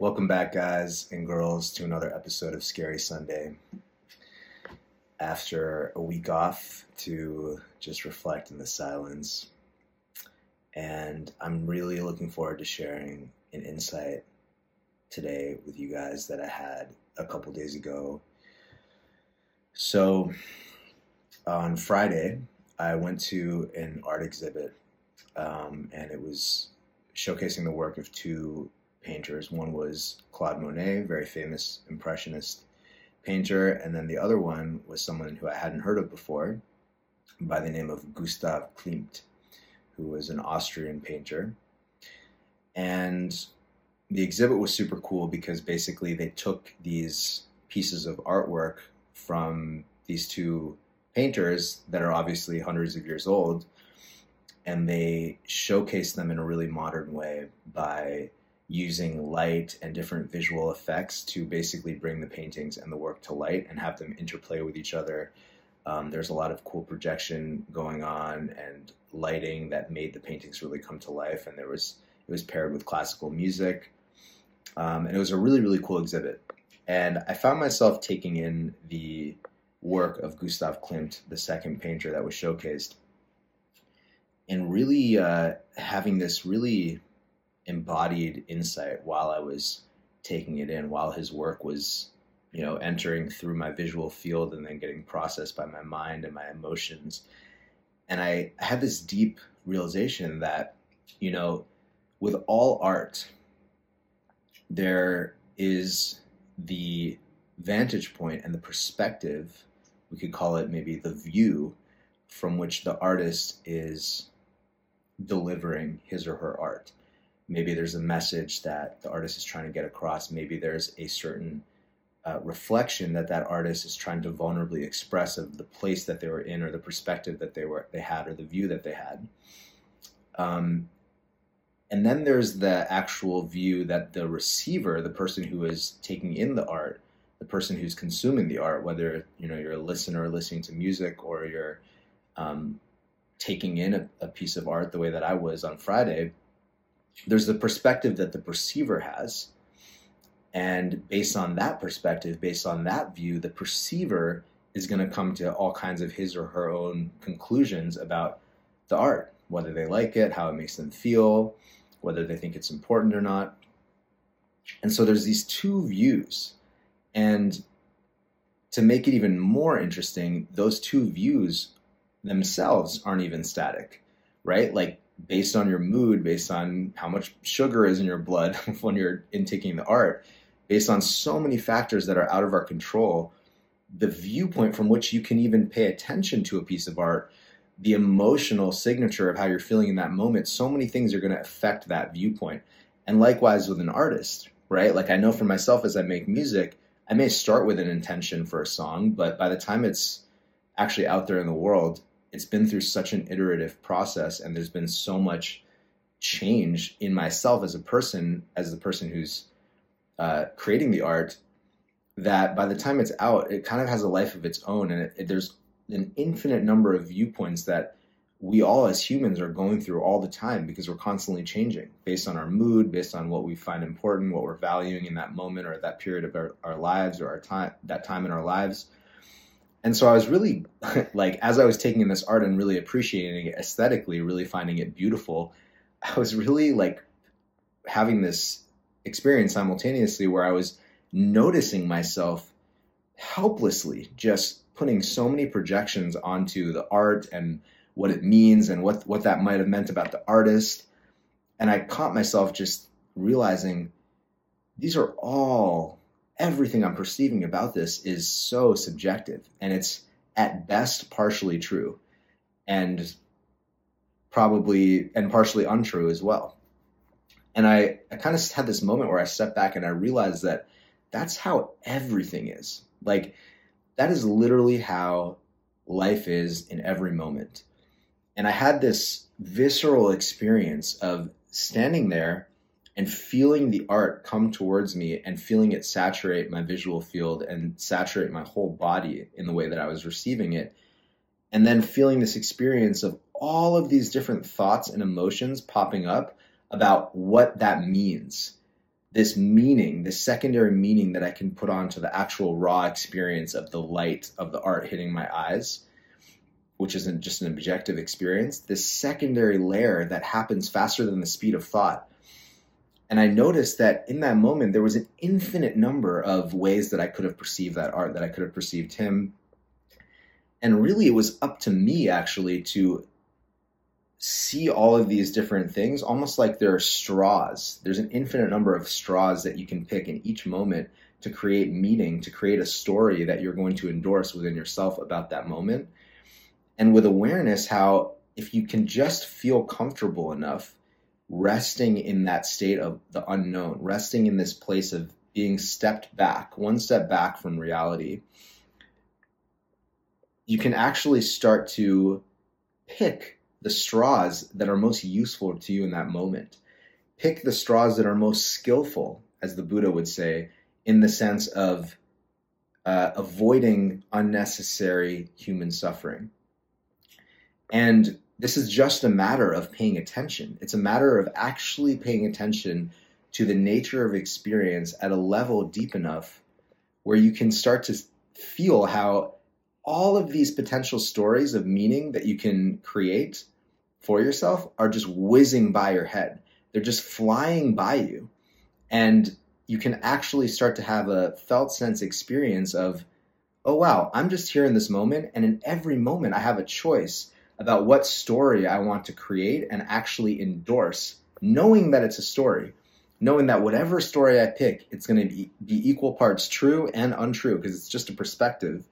Welcome back, guys and girls, to another episode of Scary Sunday. After a week off to just reflect in the silence, and I'm really looking forward to sharing an insight today with you guys that I had a couple days ago. So, on Friday, I went to an art exhibit, um, and it was showcasing the work of two painters. One was Claude Monet, very famous impressionist painter, and then the other one was someone who I hadn't heard of before by the name of Gustav Klimt, who was an Austrian painter. And the exhibit was super cool because basically they took these pieces of artwork from these two painters that are obviously hundreds of years old and they showcased them in a really modern way by using light and different visual effects to basically bring the paintings and the work to light and have them interplay with each other. Um, there's a lot of cool projection going on and lighting that made the paintings really come to life. And there was it was paired with classical music, um, and it was a really really cool exhibit. And I found myself taking in the work of Gustav Klimt, the second painter that was showcased, and really uh, having this really embodied insight while I was taking it in, while his work was, you know, entering through my visual field and then getting processed by my mind and my emotions. And I had this deep realization that, you know, with all art, there is the vantage point and the perspective, we could call it maybe the view from which the artist is delivering his or her art maybe there's a message that the artist is trying to get across. Maybe there's a certain uh, reflection that that artist is trying to vulnerably express of the place that they were in or the perspective that they were they had or the view that they had. Um, and then there's the actual view that the receiver the person who is taking in the art the person who's consuming the art whether you know you're a listener listening to music or you're um, taking in a, a piece of art the way that i was on friday there's the perspective that the perceiver has. And based on that perspective, based on that view, the perceiver is going to come to all kinds of his or her own conclusions about the art, whether they like it, how it makes them feel, whether they think it's important or not. And so there's these two views. And to make it even more interesting, those two views themselves aren't even static, right? Like based on your mood, based on how much sugar is in your blood when you're intaking the art, based on so many factors that are out of our control, the viewpoint from which you can even pay attention to a piece of art, the emotional signature of how you're feeling in that moment, so many things are going to affect that viewpoint. And likewise with an artist, right? Like I know for myself as I make music, I may start with an intention for a song, but by the time it's actually out there in the world, it's been through such an iterative process and there's been so much change in myself as a person as the person who's uh, creating the art that by the time it's out it kind of has a life of its own and it, it, there's an infinite number of viewpoints that we all as humans are going through all the time because we're constantly changing based on our mood based on what we find important what we're valuing in that moment or that period of our, our lives or our time that time in our lives and so I was really like, as I was taking in this art and really appreciating it aesthetically, really finding it beautiful, I was really like having this experience simultaneously where I was noticing myself helplessly just putting so many projections onto the art and what it means and what what that might have meant about the artist. And I caught myself just realizing these are all everything I'm perceiving about this is so subjective and it's at best partially true and probably and partially untrue as well. And I, I kind of had this moment where I stepped back and I realized that that's how everything is. Like, that is literally how life is in every moment. And I had this visceral experience of standing there and feeling the art come towards me and feeling it saturate my visual field and saturate my whole body in the way that I was receiving it. And then feeling this experience of all of these different thoughts and emotions popping up about what that means. this meaning, this secondary meaning that I can put onto the actual raw experience of the light of the art hitting my eyes, which isn't just an objective experience, this secondary layer that happens faster than the speed of thought. And I noticed that in that moment, there was an infinite number of ways that I could have perceived that art, that I could have perceived him. And really, it was up to me actually to see all of these different things almost like there are straws. There's an infinite number of straws that you can pick in each moment to create meaning, to create a story that you're going to endorse within yourself about that moment. And with awareness, how if you can just feel comfortable enough resting in that state of the unknown, resting in this place of being stepped back, one step back from reality, you can actually start to pick the straws that are most useful to you in that moment. Pick the straws that are most skillful, as the Buddha would say, in the sense of uh, avoiding unnecessary human suffering. And this is just a matter of paying attention. It's a matter of actually paying attention to the nature of experience at a level deep enough where you can start to feel how all of these potential stories of meaning that you can create for yourself are just whizzing by your head. They're just flying by you. And you can actually start to have a felt sense experience of, oh, wow, I'm just here in this moment. And in every moment, I have a choice about what story I want to create and actually endorse, knowing that it's a story, knowing that whatever story I pick, it's going to be, be equal parts true and untrue because it's just a perspective.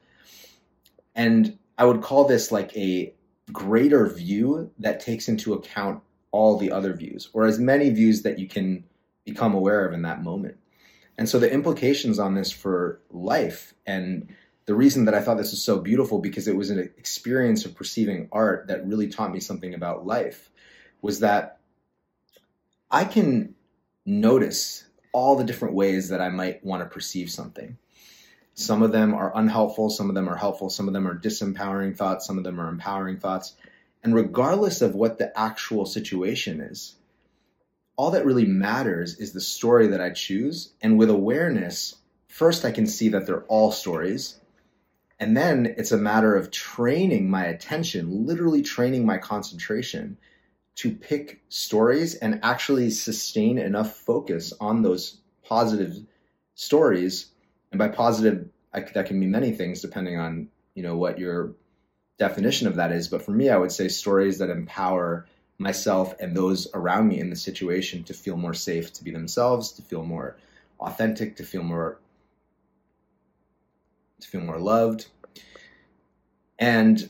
And I would call this like a greater view that takes into account all the other views or as many views that you can become aware of in that moment. And so the implications on this for life and the reason that I thought this was so beautiful because it was an experience of perceiving art that really taught me something about life was that I can notice all the different ways that I might want to perceive something. Some of them are unhelpful, some of them are helpful, some of them are disempowering thoughts, some of them are empowering thoughts. And regardless of what the actual situation is, all that really matters is the story that I choose. And with awareness, first I can see that they're all stories. And then it's a matter of training my attention, literally training my concentration to pick stories and actually sustain enough focus on those positive stories and by positive, I, that can mean many things depending on you know what your definition of that is. But for me, I would say stories that empower myself and those around me in the situation to feel more safe, to be themselves, to feel more authentic, to feel more to feel more loved. And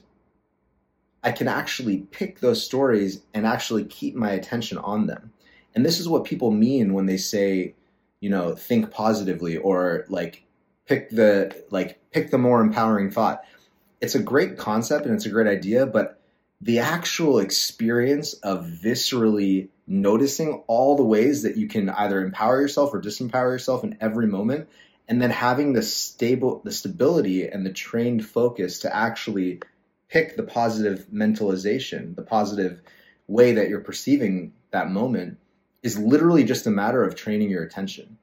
I can actually pick those stories and actually keep my attention on them. And this is what people mean when they say, you know, think positively or like pick the like pick the more empowering thought. It's a great concept and it's a great idea, but the actual experience of viscerally noticing all the ways that you can either empower yourself or disempower yourself in every moment and then having the stable the stability and the trained focus to actually pick the positive mentalization the positive way that you're perceiving that moment is literally just a matter of training your attention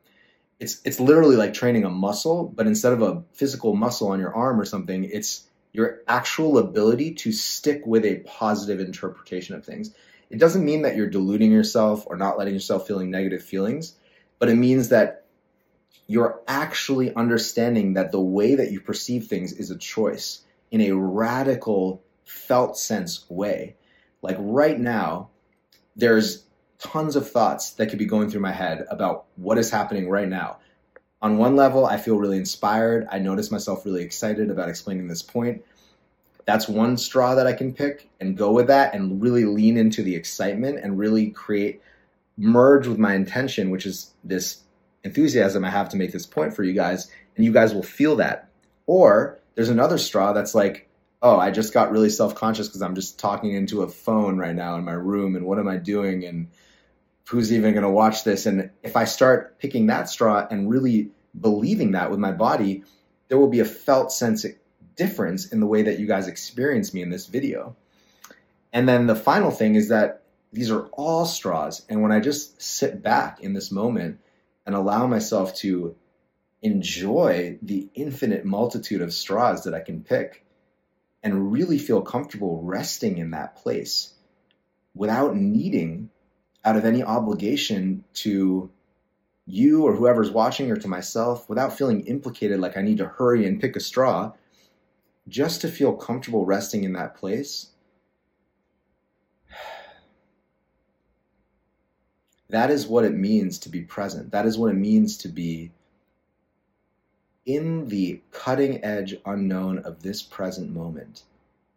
it's it's literally like training a muscle, but instead of a physical muscle on your arm or something, it's your actual ability to stick with a positive interpretation of things. It doesn't mean that you're deluding yourself or not letting yourself feeling negative feelings, but it means that you're actually understanding that the way that you perceive things is a choice in a radical felt sense way. Like right now, there's tons of thoughts that could be going through my head about what is happening right now. On one level, I feel really inspired. I notice myself really excited about explaining this point. That's one straw that I can pick and go with that and really lean into the excitement and really create, merge with my intention, which is this enthusiasm I have to make this point for you guys. And you guys will feel that. Or there's another straw that's like, oh, I just got really self conscious because I'm just talking into a phone right now in my room and what am I doing? And who's even going to watch this? And if I start picking that straw and really believing that with my body, there will be a felt sense difference in the way that you guys experience me in this video. And then the final thing is that these are all straws. And when I just sit back in this moment and allow myself to enjoy the infinite multitude of straws that I can pick and really feel comfortable resting in that place without needing out of any obligation to you or whoever's watching or to myself without feeling implicated like I need to hurry and pick a straw just to feel comfortable resting in that place that is what it means to be present that is what it means to be in the cutting edge unknown of this present moment,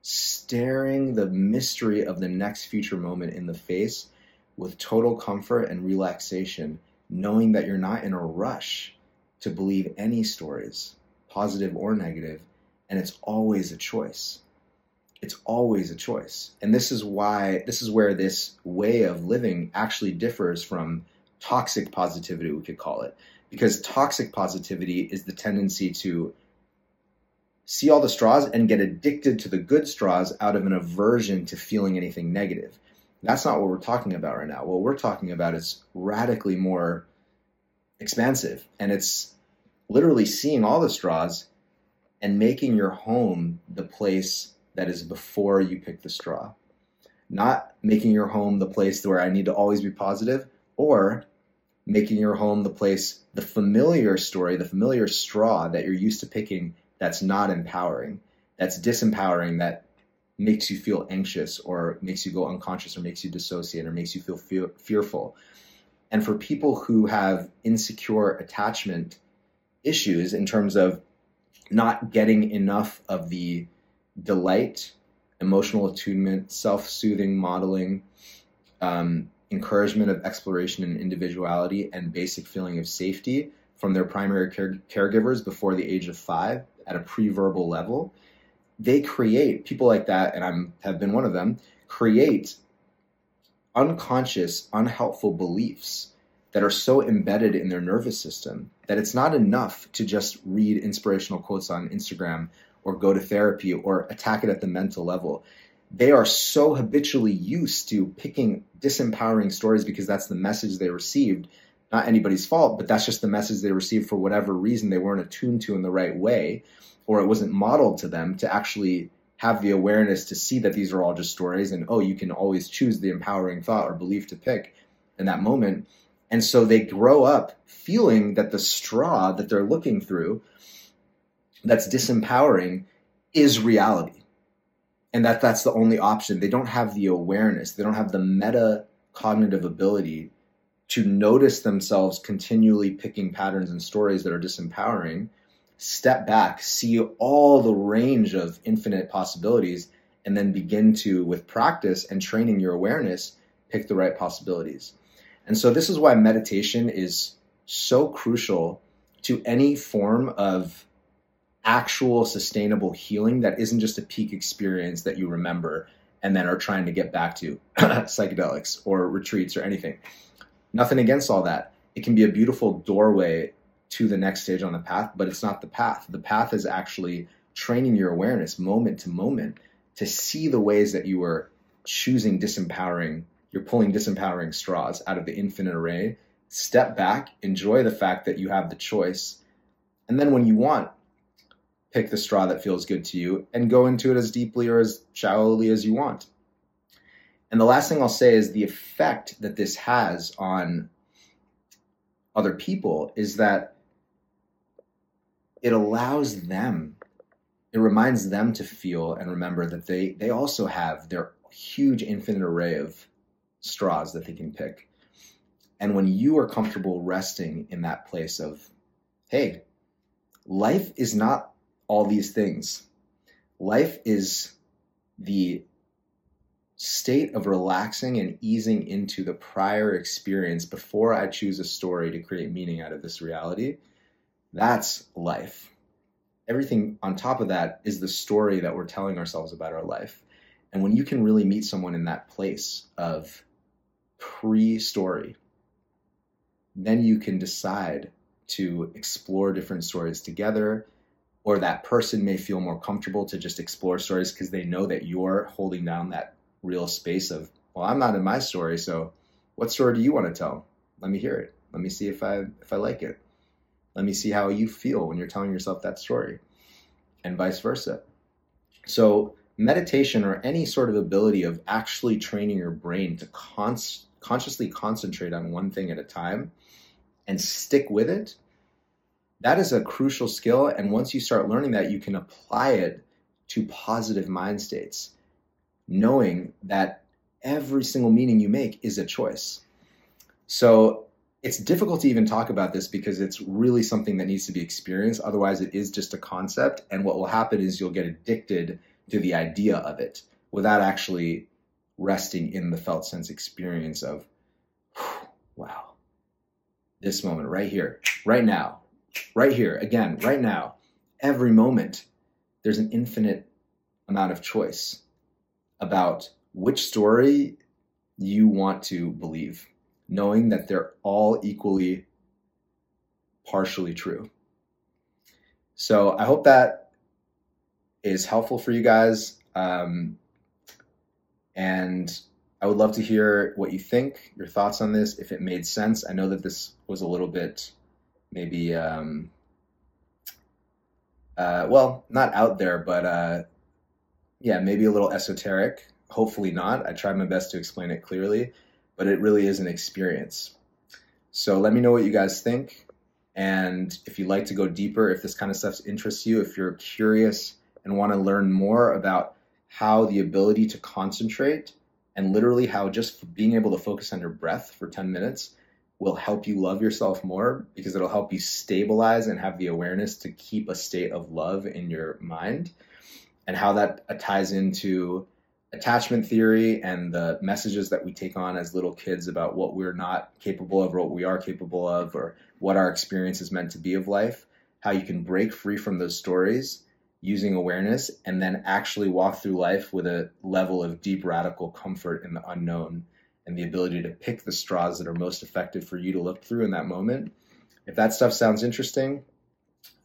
staring the mystery of the next future moment in the face with total comfort and relaxation, knowing that you're not in a rush to believe any stories, positive or negative, and it's always a choice. It's always a choice. And this is why, this is where this way of living actually differs from toxic positivity, we could call it because toxic positivity is the tendency to see all the straws and get addicted to the good straws out of an aversion to feeling anything negative. That's not what we're talking about right now. What we're talking about is radically more expansive, and it's literally seeing all the straws and making your home the place that is before you pick the straw. Not making your home the place where I need to always be positive, or making your home the place, the familiar story, the familiar straw that you're used to picking that's not empowering, that's disempowering, that makes you feel anxious or makes you go unconscious or makes you dissociate or makes you feel fear, fearful. And for people who have insecure attachment issues in terms of not getting enough of the delight, emotional attunement, self soothing modeling, um, encouragement of exploration and individuality and basic feeling of safety from their primary care- caregivers before the age of five at a pre-verbal level. They create people like that and i'm have been one of them create unconscious unhelpful beliefs that are so embedded in their nervous system that it's not enough to just read inspirational quotes on instagram or go to therapy or attack it at the mental level they are so habitually used to picking disempowering stories because that's the message they received. Not anybody's fault, but that's just the message they received for whatever reason they weren't attuned to in the right way, or it wasn't modeled to them to actually have the awareness to see that these are all just stories and oh, you can always choose the empowering thought or belief to pick in that moment. And so they grow up feeling that the straw that they're looking through that's disempowering is reality and that that's the only option. They don't have the awareness. They don't have the meta cognitive ability to notice themselves continually picking patterns and stories that are disempowering, step back, see all the range of infinite possibilities, and then begin to, with practice and training your awareness, pick the right possibilities. And so, this is why meditation is so crucial to any form of actual sustainable healing that isn't just a peak experience that you remember and then are trying to get back to psychedelics or retreats or anything. Nothing against all that. It can be a beautiful doorway to the next stage on the path, but it's not the path. The path is actually training your awareness moment to moment to see the ways that you are choosing disempowering, you're pulling disempowering straws out of the infinite array. Step back, enjoy the fact that you have the choice. And then when you want, pick the straw that feels good to you and go into it as deeply or as shallowly as you want. And the last thing I'll say is the effect that this has on other people is that it allows them, it reminds them to feel and remember that they, they also have their huge infinite array of straws that they can pick. And when you are comfortable resting in that place of, hey, life is not all these things. Life is the state of relaxing and easing into the prior experience before I choose a story to create meaning out of this reality. That's life. Everything on top of that is the story that we're telling ourselves about our life. And when you can really meet someone in that place of pre story, then you can decide to explore different stories together or that person may feel more comfortable to just explore stories because they know that you're holding down that real space of, well, I'm not in my story, so what story do you want to tell? Let me hear it. Let me see if I if I like it. Let me see how you feel when you're telling yourself that story, and vice versa. So meditation or any sort of ability of actually training your brain to cons- consciously concentrate on one thing at a time and stick with it that is a crucial skill and once you start learning that you can apply it to positive mind states knowing that every single meaning you make is a choice. So it's difficult to even talk about this because it's really something that needs to be experienced. Otherwise it is just a concept and what will happen is you'll get addicted to the idea of it without actually resting in the felt sense experience of, wow, this moment right here, right now, right here, again, right now, every moment, there's an infinite amount of choice about which story you want to believe, knowing that they're all equally partially true. So I hope that is helpful for you guys. Um, and I would love to hear what you think, your thoughts on this, if it made sense. I know that this was a little bit maybe, um, uh, well, not out there, but uh, yeah, maybe a little esoteric. Hopefully not. I tried my best to explain it clearly, but it really is an experience. So let me know what you guys think. And if you'd like to go deeper, if this kind of stuff interests you, if you're curious and want to learn more about how the ability to concentrate and literally how just being able to focus on your breath for 10 minutes will help you love yourself more because it'll help you stabilize and have the awareness to keep a state of love in your mind and how that uh, ties into attachment theory and the messages that we take on as little kids about what we're not capable of or what we are capable of or what our experience is meant to be of life how you can break free from those stories using awareness and then actually walk through life with a level of deep radical comfort in the unknown and the ability to pick the straws that are most effective for you to look through in that moment. If that stuff sounds interesting,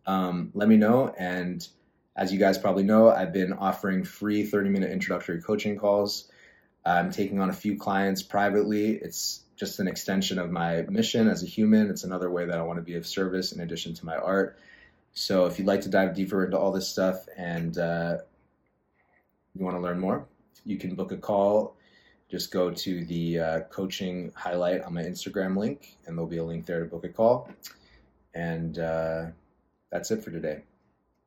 um, let me know. And as you guys probably know, I've been offering free 30 minute introductory coaching calls. I'm taking on a few clients privately. It's just an extension of my mission as a human. It's another way that I want to be of service in addition to my art. So if you'd like to dive deeper into all this stuff and uh, you want to learn more, you can book a call. Just go to the uh, coaching highlight on my Instagram link, and there'll be a link there to book a call. And uh, that's it for today.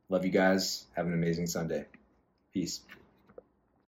Love you guys. Have an amazing Sunday. Peace.